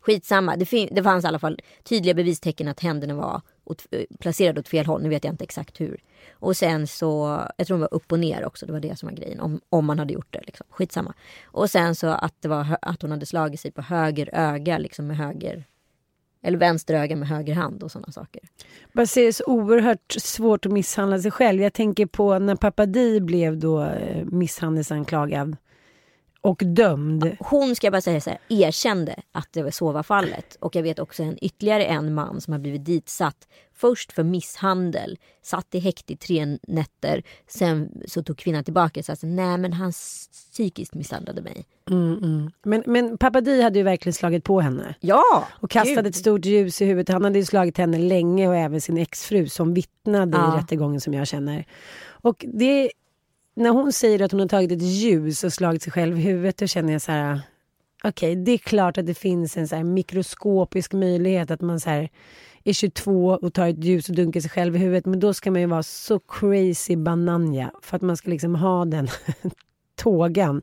Skitsamma, det, fin- det fanns i alla fall tydliga bevistecken att händerna var åt, eh, placerad åt fel håll. Nu vet jag inte exakt hur. Och sen så, jag tror de var upp och ner också. Det var det som var grejen. Om, om man hade gjort det. Liksom. Skitsamma. Och sen så att, det var, att hon hade slagit sig på höger öga liksom med höger eller vänster öga med höger hand och sådana saker. bara ser det så oerhört svårt att misshandla sig själv. Jag tänker på när pappa Di blev då eh, misshandelsanklagad. Och dömd. Hon ska jag bara säga så här, erkände att det var så var fallet. Och jag vet också en ytterligare en man som har blivit ditsatt. Först för misshandel, satt i häkte i tre nätter. Sen så tog kvinnan tillbaka och sa nej men han psykiskt misshandlade mig. Mm, mm. Men, men pappa Di hade ju verkligen slagit på henne. Ja! Och kastat Gud. ett stort ljus i huvudet. Han hade ju slagit henne länge och även sin exfru som vittnade Ja. i rättegången som jag känner. Och det, när hon säger att hon har tagit ett ljus och slagit sig själv i huvudet då känner jag så här. Okej, det är klart att det finns en så här mikroskopisk möjlighet att man så här är 22 och tar ett ljus och dunkar sig själv i huvudet. Men då ska man ju vara så crazy bananja för att man ska liksom ha den tågan.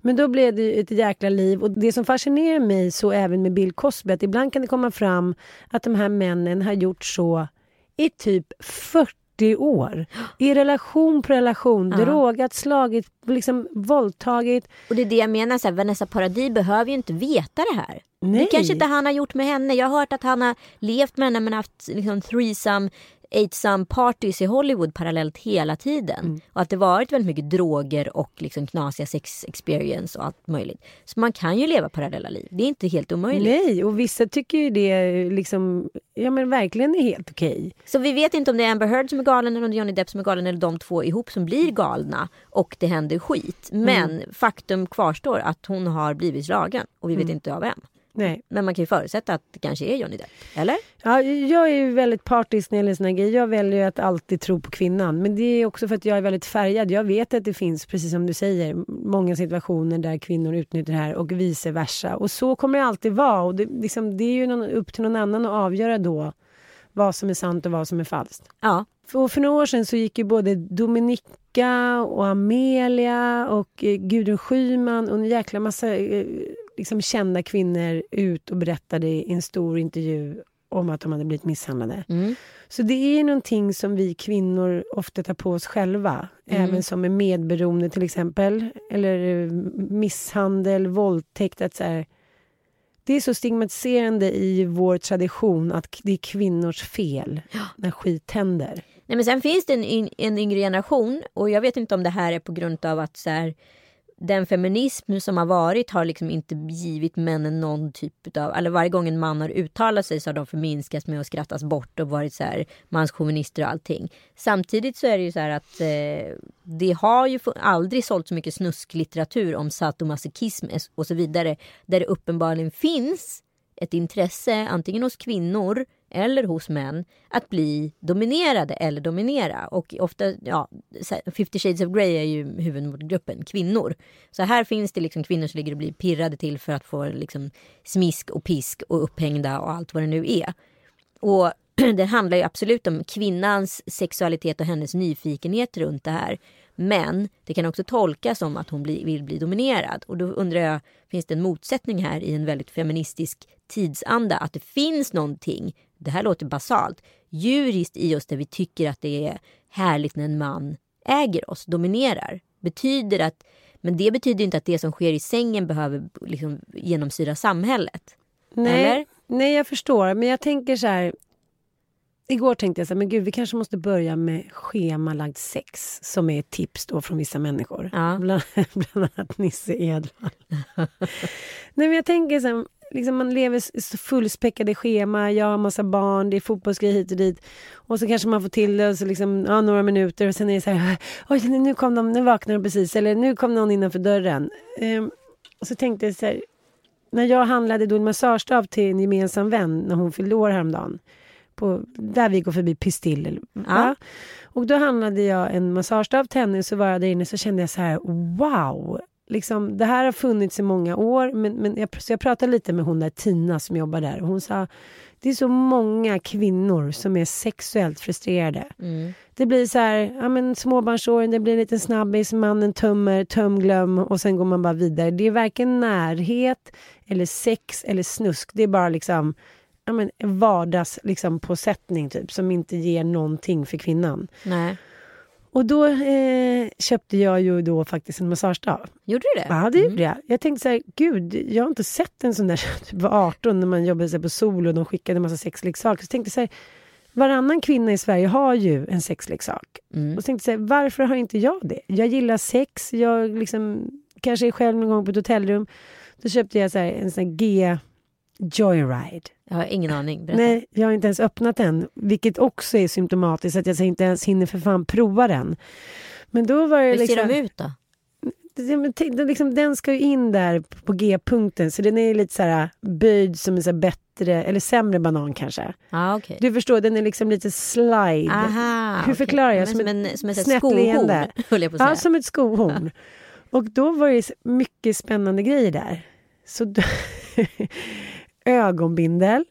Men då blev det ju ett jäkla liv. Och det som fascinerar mig så även med Bill Cosby, att ibland kan det komma fram att de här männen har gjort så i typ 40 år. I relation på relation, drogat, slagit, liksom våldtagit. Och det är det jag menar, så här, Vanessa Paradis behöver ju inte veta det här. Nej. Det kanske inte han har gjort med henne. Jag har hört att han har levt med henne men haft liksom, threesome, eightsome parties i Hollywood parallellt hela tiden. Mm. Och att det varit väldigt mycket droger och liksom knasiga sex experience och allt möjligt. Så man kan ju leva parallella liv. Det är inte helt omöjligt. Nej, och vissa tycker ju det liksom, ja men verkligen är helt okej. Så vi vet inte om det är Amber Heard som är galen eller om det är Johnny Depp som är galen eller de två ihop som blir galna och det händer skit. Men Mm. faktum kvarstår att hon har blivit slagen och vi vet Mm. inte av vem. Nej. Men man kan ju förutsätta att det kanske är Johnny Depp. Eller? Ja, jag är ju väldigt partisk när det gäller såna grejer. Jag väljer att alltid tro på kvinnan. Men det är också för att jag är väldigt färgad. Jag vet att det finns, precis som du säger, många situationer där kvinnor utnyttjar det här och vice versa. Och så kommer det alltid vara. Och det, liksom, det är ju någon, upp till någon annan att avgöra då vad som är sant och vad som är falskt. Ja. För, för några år sedan så gick ju både Dominika och Amelia och eh, Gudrun Schyman och en jäkla massa eh, liksom kända kvinnor ut och berättade i en stor intervju om att de hade blivit misshandlade. Mm. Så det är någonting som vi kvinnor ofta tar på oss själva. Mm. Även som är medberoende till exempel. Eller eh, misshandel, våldtäkt. Att så här, det är så stigmatiserande i vår tradition att det är kvinnors fel när skit händer. Nej, men sen finns det en, en yngre generation och jag vet inte om det här är på grund av att så här, den feminism som har varit har liksom inte givit männen någon typ av, eller varje gång en man har uttalat sig så har de förminskats med att skrattas bort och varit så här manschauvinister och allting. Samtidigt så är det ju så här att eh, det har ju aldrig sålt så mycket snusklitteratur om sadomasochism och så vidare där det uppenbarligen finns ett intresse antingen hos kvinnor eller hos män att bli dominerade eller dominera. Och ofta, ja, 50 shades of Grey är ju huvudgruppen, kvinnor. Så här finns det liksom kvinnor som ligger och blir pirrade till för att få liksom smisk och pisk och upphängda och allt vad det nu är. Och det handlar ju absolut om kvinnans sexualitet och hennes nyfikenhet runt det här. Men det kan också tolkas som att hon bli, vill bli dominerad. Och då undrar jag, finns det en motsättning här i en väldigt feministisk tidsanda? Att det finns någonting, det här låter basalt, djuriskt i oss där vi tycker att det är härligt när en man äger oss, dominerar. Betyder att, men det betyder inte att det som sker i sängen behöver liksom genomsyra samhället. Nej, Eller? nej, jag förstår. Men jag tänker så här. Igår tänkte jag så här, men gud, vi kanske måste börja med schemalagd sex som är ett tips då från vissa människor. Ja. Bland, bland annat Nisse Edvall. nej, men jag tänker så här, liksom man lever fullspäckade schema, jag har massa barn, det är fotbollsgrejer hit och dit. Och så kanske man får till det så liksom, ja, några minuter och sen är det så här, oj, nu kom de, nu vaknade de precis, eller nu kom någon innanför dörren. Ehm, och så tänkte jag så här, när jag handlade då en massagestav till en gemensam vän när hon fyllde år häromdagen. På, där vi går förbi Pistill. Va? Och då handlade jag en massagestav till henne så var jag där inne så kände jag så här wow. Liksom, det här har funnits i många år men, men jag, så jag pratade lite med hon där Tina som jobbar där och hon sa det är så många kvinnor som är sexuellt frustrerade. Mm. Det blir så här, ja men småbarnsåren, det blir en liten snabbis, mannen tömmer, töm, glöm och sen går man bara vidare. Det är varken närhet eller sex eller snusk. Det är bara liksom, ja men vardags liksom påsättning typ som inte ger någonting för kvinnan. Nej. Och då eh, köpte jag ju då faktiskt en massagestav. Gjorde du det? Ja, det gjorde jag. Jag tänkte så här, gud, jag har inte sett en sån där, typ var 18 när man jobbade så på Sol och de skickade en massa sexleksaker. Så tänkte så här, varannan kvinna i Sverige har ju en sexleksak. Mm. Och så tänkte så här, varför har inte jag det? Jag gillar sex, jag liksom kanske själv någon gång på ett hotellrum. Då köpte jag så här, en sån här G Joyride. Jag har ingen aning. Berätta. Nej, jag har inte ens öppnat den. Vilket också är symptomatiskt att jag inte ens hinner för fan prova den. Men då var det Hur liksom... ser de ut då? liksom, den ska ju in där på G-punkten så den är lite så här böjd som en så bättre eller sämre banan kanske. Ja, okej. Du förstår, den är liksom lite slide. Aha, Hur okej. förklarar jag? Som Som, en, som ett snett skohorn, leende. höll jag på att säga. Ja, som ett skohorn. Och då var det mycket spännande grejer där. Så då, ögonbindel.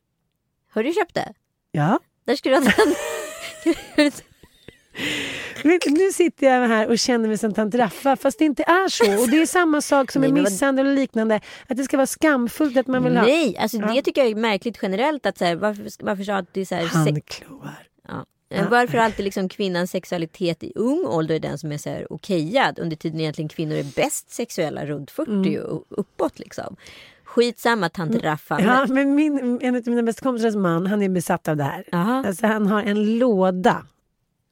Har du köpt det? Ja. Där skulle du ha den. Nu sitter jag här och känner mig som tant Raffa fast det inte är så. Och det är samma sak som med misshandel och liknande. Att det ska vara skamfullt att man vill ha Nej, alltså Ja. det tycker jag är märkligt generellt. Att så här, varför, varför så att det är så här, handklovar. ja. Eh, Varför alltid liksom kvinnans sexualitet i ung ålder är den som är så här okejad under tiden egentligen kvinnor är bäst sexuella runt 40 Mm. och uppåt liksom. Skitsamma tant Raffa. men- Ja, men min, en av mina bästa kompisars man, han är besatt av det här. Aha. Alltså, han har en låda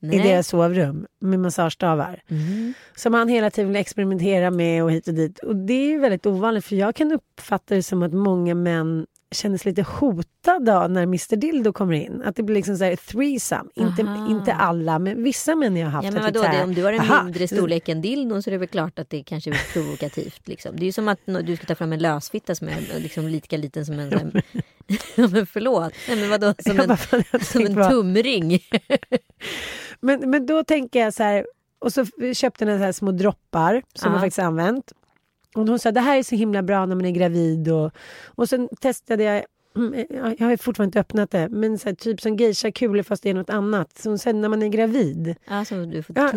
Nej. i deras sovrum med massagestavar. Mm. Som han hela tiden vill experimentera med och hit och dit. Och det är ju väldigt ovanligt för jag kan uppfatta det som att många män känner sig lite hotade av när Mr Dildo kommer in. Att det blir liksom så här threesome. Inte, Aha. inte alla, men vissa män jag har haft. Ja, men vadå, det, om du har en "Aha, mindre storlek än dildon så är det väl klart att det kanske är provokativt. Liksom. Det är ju som att du ska ta fram en lösfitta som är liksom lika liten som en... här- men förlåt. Nej, men vadå, som en, som en tumring. Men, men då tänker jag så här, och så köpte den så här små droppar som Ja. jag faktiskt använt. Och hon sa det här är så himla bra när man är gravid och, och sen testade jag mm, jag jag har fortfarande inte öppnat det, men så här, typ som geisha-kulor fast det är något annat. Så hon sa när man är gravid. Ja, som du får Ja.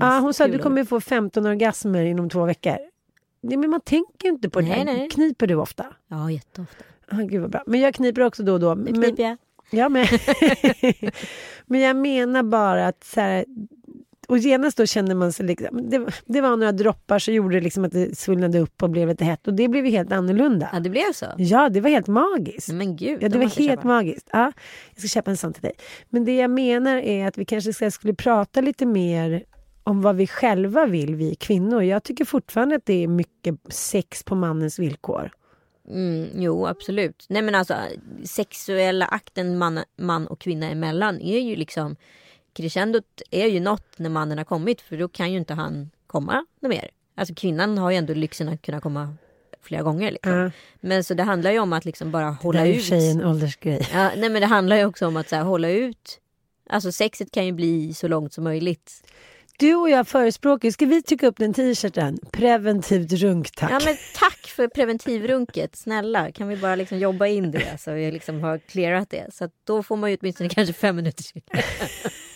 Ja, hon sa du kommer få 15 orgasmer inom två veckor. Nej, men man tänker ju inte på det. Nej. Kniper du ofta? Ja, jätteofta. Ah, gud vad bra. Men jag kniper också då och då. Nu Men, kniper jag. Ja, men, men jag menar bara att så här, och genast då kände man sig liksom, det, det var några droppar så gjorde det liksom att det svullnade upp och blev lite hett och det blev ju helt annorlunda. Ja, det blev så. Ja, det var helt magiskt. Men gud. Ja, det var helt köpa. magiskt. Ja, jag ska köpa en sån till dig. Men det jag menar är att vi kanske ska, skulle prata lite mer om vad vi själva vill, vi kvinnor. Jag tycker fortfarande att det är mycket sex på mannens villkor. Mm, jo, absolut. Nej, men alltså sexuella akten man, man och kvinna emellan är ju liksom crescendot är ju något när mannen har kommit för då kan ju inte han komma något mer. Alltså kvinnan har ju ändå lyxen att kunna komma flera gånger. Liksom. Ja. Men så det handlar ju om att liksom bara Det hålla är ut. för sig en åldersgrej. Ja, nej men det handlar ju också om att så här, hålla ut. Alltså sexet kan ju bli så långt som möjligt. Du och jag förespråkar, ska vi trycka upp den t-shirten? Preventivt runk tack. Ja men tack för preventivrunket. Snälla kan vi bara liksom jobba in det så vi liksom har clearat det. Så då får man ju åtminstone kanske fem minuter.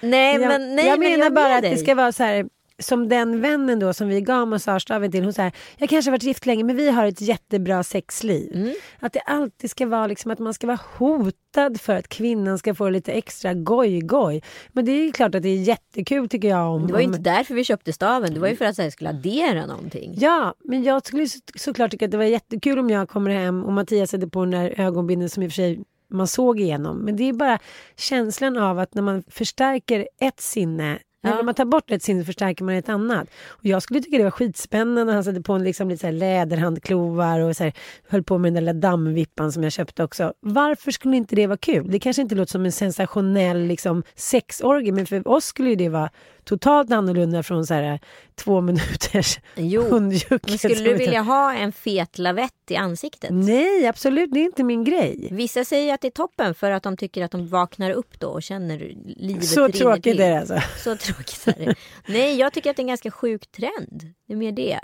nej jag, men nej jag men menar jag bara att dig. det ska vara så här som den vännen då som vi gav massagestaven till. Hon säger, jag kanske har varit gift länge men vi har ett jättebra sexliv. Mm. Att det alltid ska vara liksom att man ska vara hotad för att kvinnan ska få lite extra goj-goj. Men det är ju klart att det är jättekul tycker jag. Om, Det var ju om, inte därför vi köpte staven. Det var ju för att här, skulle addera någonting. Ja, men jag skulle så, såklart tycka att det var jättekul om jag kommer hem och Mattias sätter på den där ögonbindeln som i och för sig man såg igenom. Men det är bara känslan av att när man förstärker ett sinne Ja. När man tar bort ett sinne förstärker man ett annat. Och jag skulle tycka det var skitspännande när han satte på en liksom lite så läderhandklovar och så här, höll på med den där dammvippan som jag köpte också. Varför skulle inte det vara kul? Det kanske inte låter som en sensationell liksom, sexorgie men för oss skulle ju det vara totalt annorlunda från så här, två minuters Jo. Men skulle du vilja ha en fet lavett i ansiktet? Nej, absolut. Det är inte min grej. Vissa säger att det är toppen för att de tycker att de vaknar upp då och känner livet Så tråkigt till. är det alltså. Så tråkigt är det. Nej, jag tycker att det är en ganska sjuk trend. Det är mer det.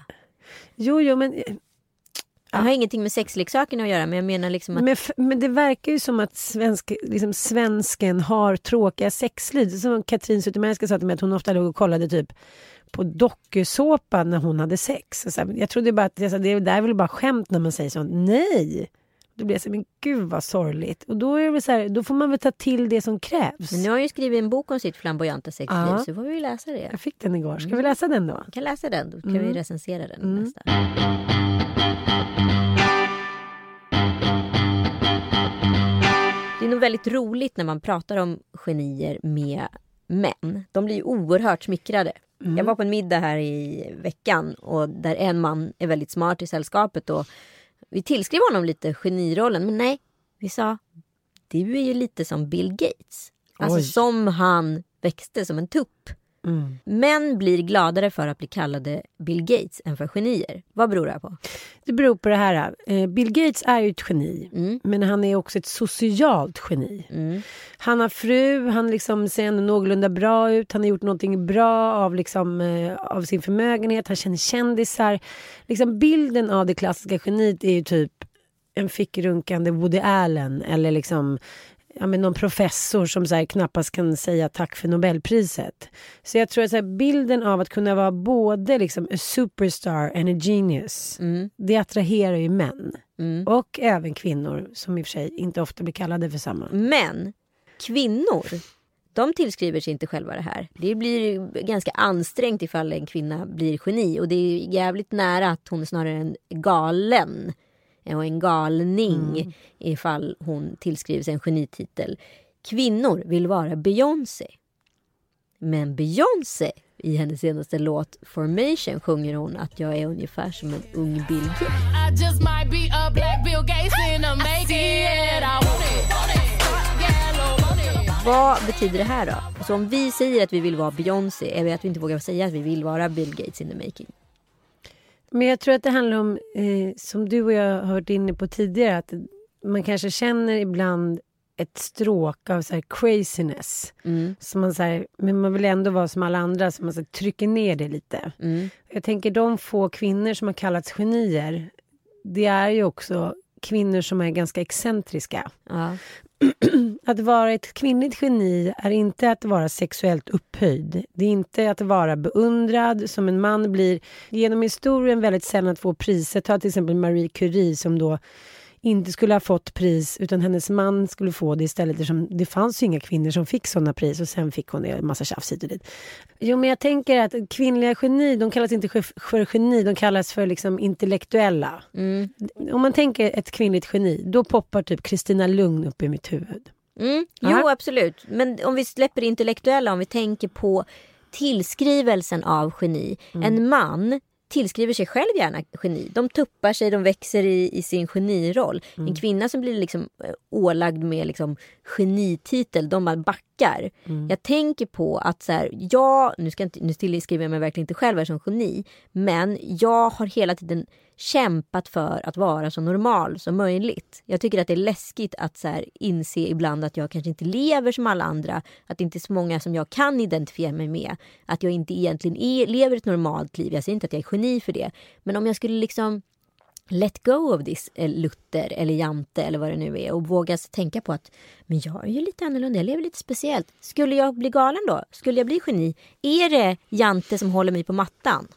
Jo, jo, men, Det har ingenting med sexleksakerna att göra men jag menar liksom att men, men det verkar ju som att svensk, liksom, svensken har tråkiga sexliv. Som Katrin Zytomierska sa till mig att hon ofta låg och kollade typ på dokusåpa när hon hade sex. Så här, jag trodde bara att sa, det där är väl bara skämt när man säger sånt. Nej! Då blir jag så här, men gud vad sorgligt. Och då är det så här, då får man väl ta till det som krävs. men nu har ju skrivit en bok om sitt flamboyanta sexliv Ja. så får vi läsa det. Jag fick den igår. Ska vi läsa den då? Vi kan läsa den, då kan Mm. vi recensera den Mm. nästa. Det är nog väldigt roligt när man pratar om genier med män. De blir ju oerhört smickrade. Mm. Jag var på en middag här i veckan och där en man är väldigt smart i sällskapet och vi tillskrev honom lite genirollen men nej, vi sa du är ju lite som Bill Gates. Alltså Oj. som han växte som en tupp. Mm. Män blir gladare för att bli kallade Bill Gates än för genier. Vad beror det på? Det beror på det här. Eh, Bill Gates är ju ett geni, mm. men han är också ett socialt geni. Mm. Han har fru, han liksom ser ändå någorlunda bra ut, han har gjort någonting bra av, liksom, eh, av sin förmögenhet, han känner kändisar. Liksom bilden av det klassiska geniet är ju typ en fickrunkande Woody Allen eller liksom ja, men någon professor som så här, knappast kan säga tack för Nobelpriset. Så jag tror att så här, bilden av att kunna vara både liksom a superstar and a genius, mm. det attraherar ju män. Mm. Och även kvinnor som i och för sig inte ofta blir kallade för samma. Men kvinnor, de tillskriver sig inte själva det här. Det blir ganska ansträngt ifall en kvinna blir geni och det är jävligt nära att hon är snarare en galen och en galning mm. ifall hon tillskrivs en genititel. Kvinnor vill vara Beyoncé. Men Beyoncé i hennes senaste låt Formation sjunger hon att jag är ungefär som en ung Bill Gates. Vad betyder det här då? Så om vi säger att vi vill vara Beyoncé, är det att vi inte vågar säga att vi vill vara Bill Gates in the making? Men jag tror att det handlar om, eh, som du och jag har varit inne på tidigare, att man kanske känner ibland ett stråk av så craziness. Mm. Så man, så här, men man vill ändå vara som alla andra, så man så här, trycker ner det lite. Mm. Jag tänker de få kvinnor som har kallats genier, det är ju också kvinnor som är ganska excentriska. Ja. att vara ett kvinnligt geni är inte att vara sexuellt upphöjd. Det är inte att vara beundrad som en man blir genom historien väldigt sällan att få priser. Ta till exempel Marie Curie som då inte skulle ha fått pris utan hennes man skulle få det istället eftersom det fanns ju inga kvinnor som fick sådana pris och sen fick hon det, en massa tjafs hit och dit. Jo men jag tänker att kvinnliga geni, de kallas inte för geni, de kallas för liksom intellektuella. Mm. Om man tänker ett kvinnligt geni, då poppar typ Kristina Lugn upp i mitt huvud. Mm. Jo absolut, men om vi släpper det intellektuella, om vi tänker på tillskrivelsen av geni. Mm. En man tillskriver sig själv gärna geni. De tuppar sig, de växer i, i sin geniroll. Mm. En kvinna som blir liksom eh, ålagd med liksom genititel, de bara backar. Mm. Jag tänker på att så här, jag, nu, ska inte, nu tillskriver jag mig verkligen inte själv som geni, men jag har hela tiden kämpat för att vara så normal som möjligt. Jag tycker att det är läskigt att så här, inse ibland att jag kanske inte lever som alla andra. Att det inte är så många som jag kan identifiera mig med. Att jag inte egentligen är, lever ett normalt liv. Jag säger inte att jag är geni för det. Men om jag skulle liksom let go of this eh, Luther eller Jante eller vad det nu är och våga tänka på att men jag är ju lite annorlunda, jag lever lite speciellt. Skulle jag bli galen då? Skulle jag bli geni? Är det Jante som håller mig på mattan?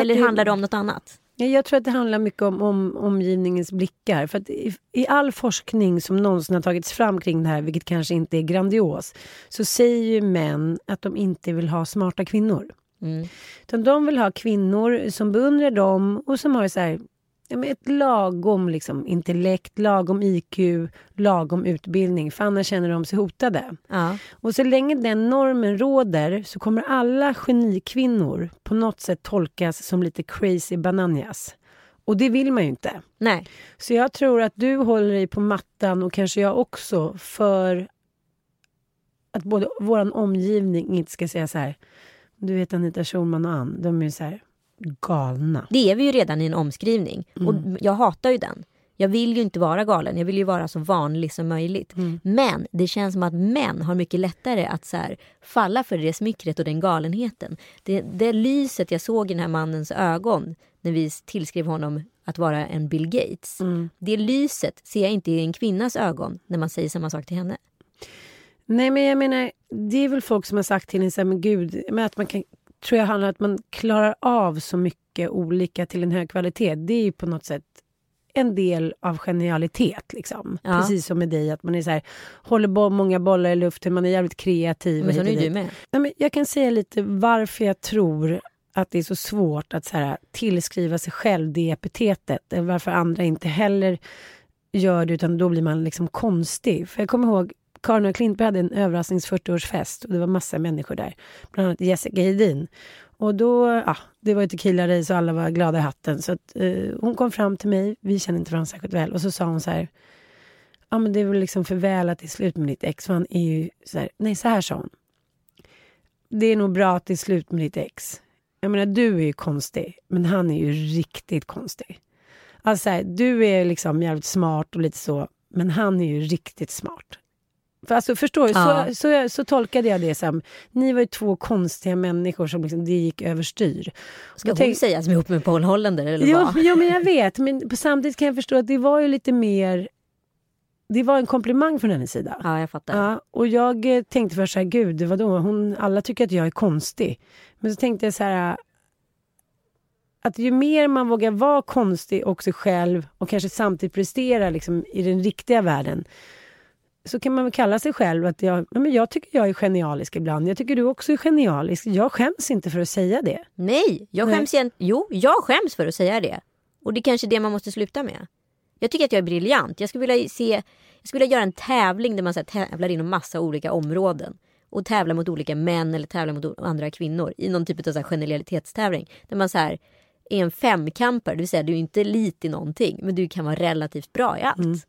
eller det... handlar det om något annat? Jag tror att det handlar mycket om, om omgivningens blickar. För i, i, all forskning som någonsin har tagits fram kring det här, vilket kanske inte är grandios, så säger ju män att de inte vill ha smarta kvinnor. Mm. Utan de vill ha kvinnor som beundrar dem och som har så här, ett lagom liksom, intellekt, lagom IQ, lagom utbildning. För annars känner de sig hotade. Ja. Och så länge den normen råder så kommer alla genikvinnor på något sätt tolkas som lite crazy bananas. Och det vill man ju inte. Nej. Så jag tror att du håller dig på mattan och kanske jag också för att både vår omgivning inte ska säga så här. Du vet Anita Schulman och Ann, de är ju så här galna. Det är vi ju redan i en omskrivning. Mm. Och jag hatar ju den. Jag vill ju inte vara galen, jag vill ju vara så vanlig som möjligt. Mm. Men det känns som att män har mycket lättare att så här, falla för det smickret och den galenheten. Det, det lyset jag såg i den här mannens ögon när vi tillskrev honom att vara en Bill Gates. Mm. Det lyset ser jag inte i en kvinnas ögon när man säger samma sak till henne. Nej men jag menar, det är väl folk som har sagt till en så här, men gud, men att man kan tror jag handlar om att man klarar av så mycket olika till en hög kvalitet. Det är ju på något sätt en del av genialitet. Liksom. Ja. Precis som med dig, att man är så här, håller bo många bollar i luften, man är jävligt kreativ. Men så är du med. Nej, men jag kan säga lite varför jag tror att det är så svårt att så här, tillskriva sig själv det epitetet. Varför andra inte heller gör det, utan då blir man liksom konstig. För jag kommer ihåg Karin och Klintberg hade en överrasknings 40-årsfest och det var massa människor där. Bland annat Jessica Hedin. Och då, ja, det var ju tequila-race och alla var glada i hatten. Så att, eh, hon kom fram till mig, vi kände inte varandra särskilt väl, och så sa hon så här. Ja men det är väl liksom för väl att det är slut med ditt ex. För han är ju så här, nej så här sa hon. Det är nog bra att det är slut med ditt ex. Jag menar du är ju konstig, men han är ju riktigt konstig. Alltså här, du är liksom jävligt smart och lite så, men han är ju riktigt smart. För alltså, förstår du? Ja. Så, så, så tolkade jag det som, ni var ju två konstiga människor som liksom, det gick överstyr. Ska hon tänk- säga som är ihop med Paul Hollander eller Jo, vad? jo, men jag vet. Men samtidigt kan jag förstå att det var ju lite mer... Det var en komplimang från hennes sida. Ja, jag fattar. Ja, och jag eh, tänkte först så här, gud, vadå? Hon, alla tycker att jag är konstig. Men så tänkte jag så här, att ju mer man vågar vara konstig och sig själv och kanske samtidigt prestera liksom, i den riktiga världen, så kan man väl kalla sig själv att jag, ja, men jag tycker jag är genialisk ibland. Jag tycker du också är genialisk. Jag skäms inte för att säga det. Nej, jag Nej. skäms igen. Jo, jag skäms för att säga det. Och det är kanske det man måste sluta med. Jag tycker att jag är briljant. Jag skulle vilja, se, jag skulle vilja göra en tävling där man så här, tävlar inom massa olika områden. Och tävlar mot olika män eller tävlar mot andra kvinnor i någon typ av så här genialitetstävling. Där man så här är en femkampare, det vill säga du är inte elit i någonting men du kan vara relativt bra i allt.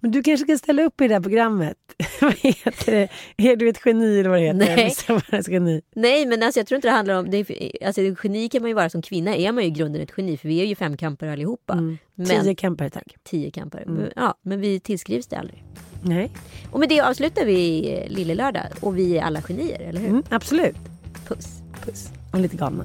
Men du kanske kan ställa upp i det här programmet. vad heter det? Är du ett geni eller vad det heter? Nej. Nej men alltså jag tror inte det handlar om, det alltså geni kan man ju vara som kvinna, är man ju i grunden ett geni för vi är ju femkampare allihopa. Men, Mm. Tio campare tack. tio kampare. Men, ja, men vi tillskrivs det aldrig. Nej, Och med det avslutar vi eh, Lille Lördag och vi är alla genier, eller hur? mm, absolut. Puss. Puss. Och lite galna.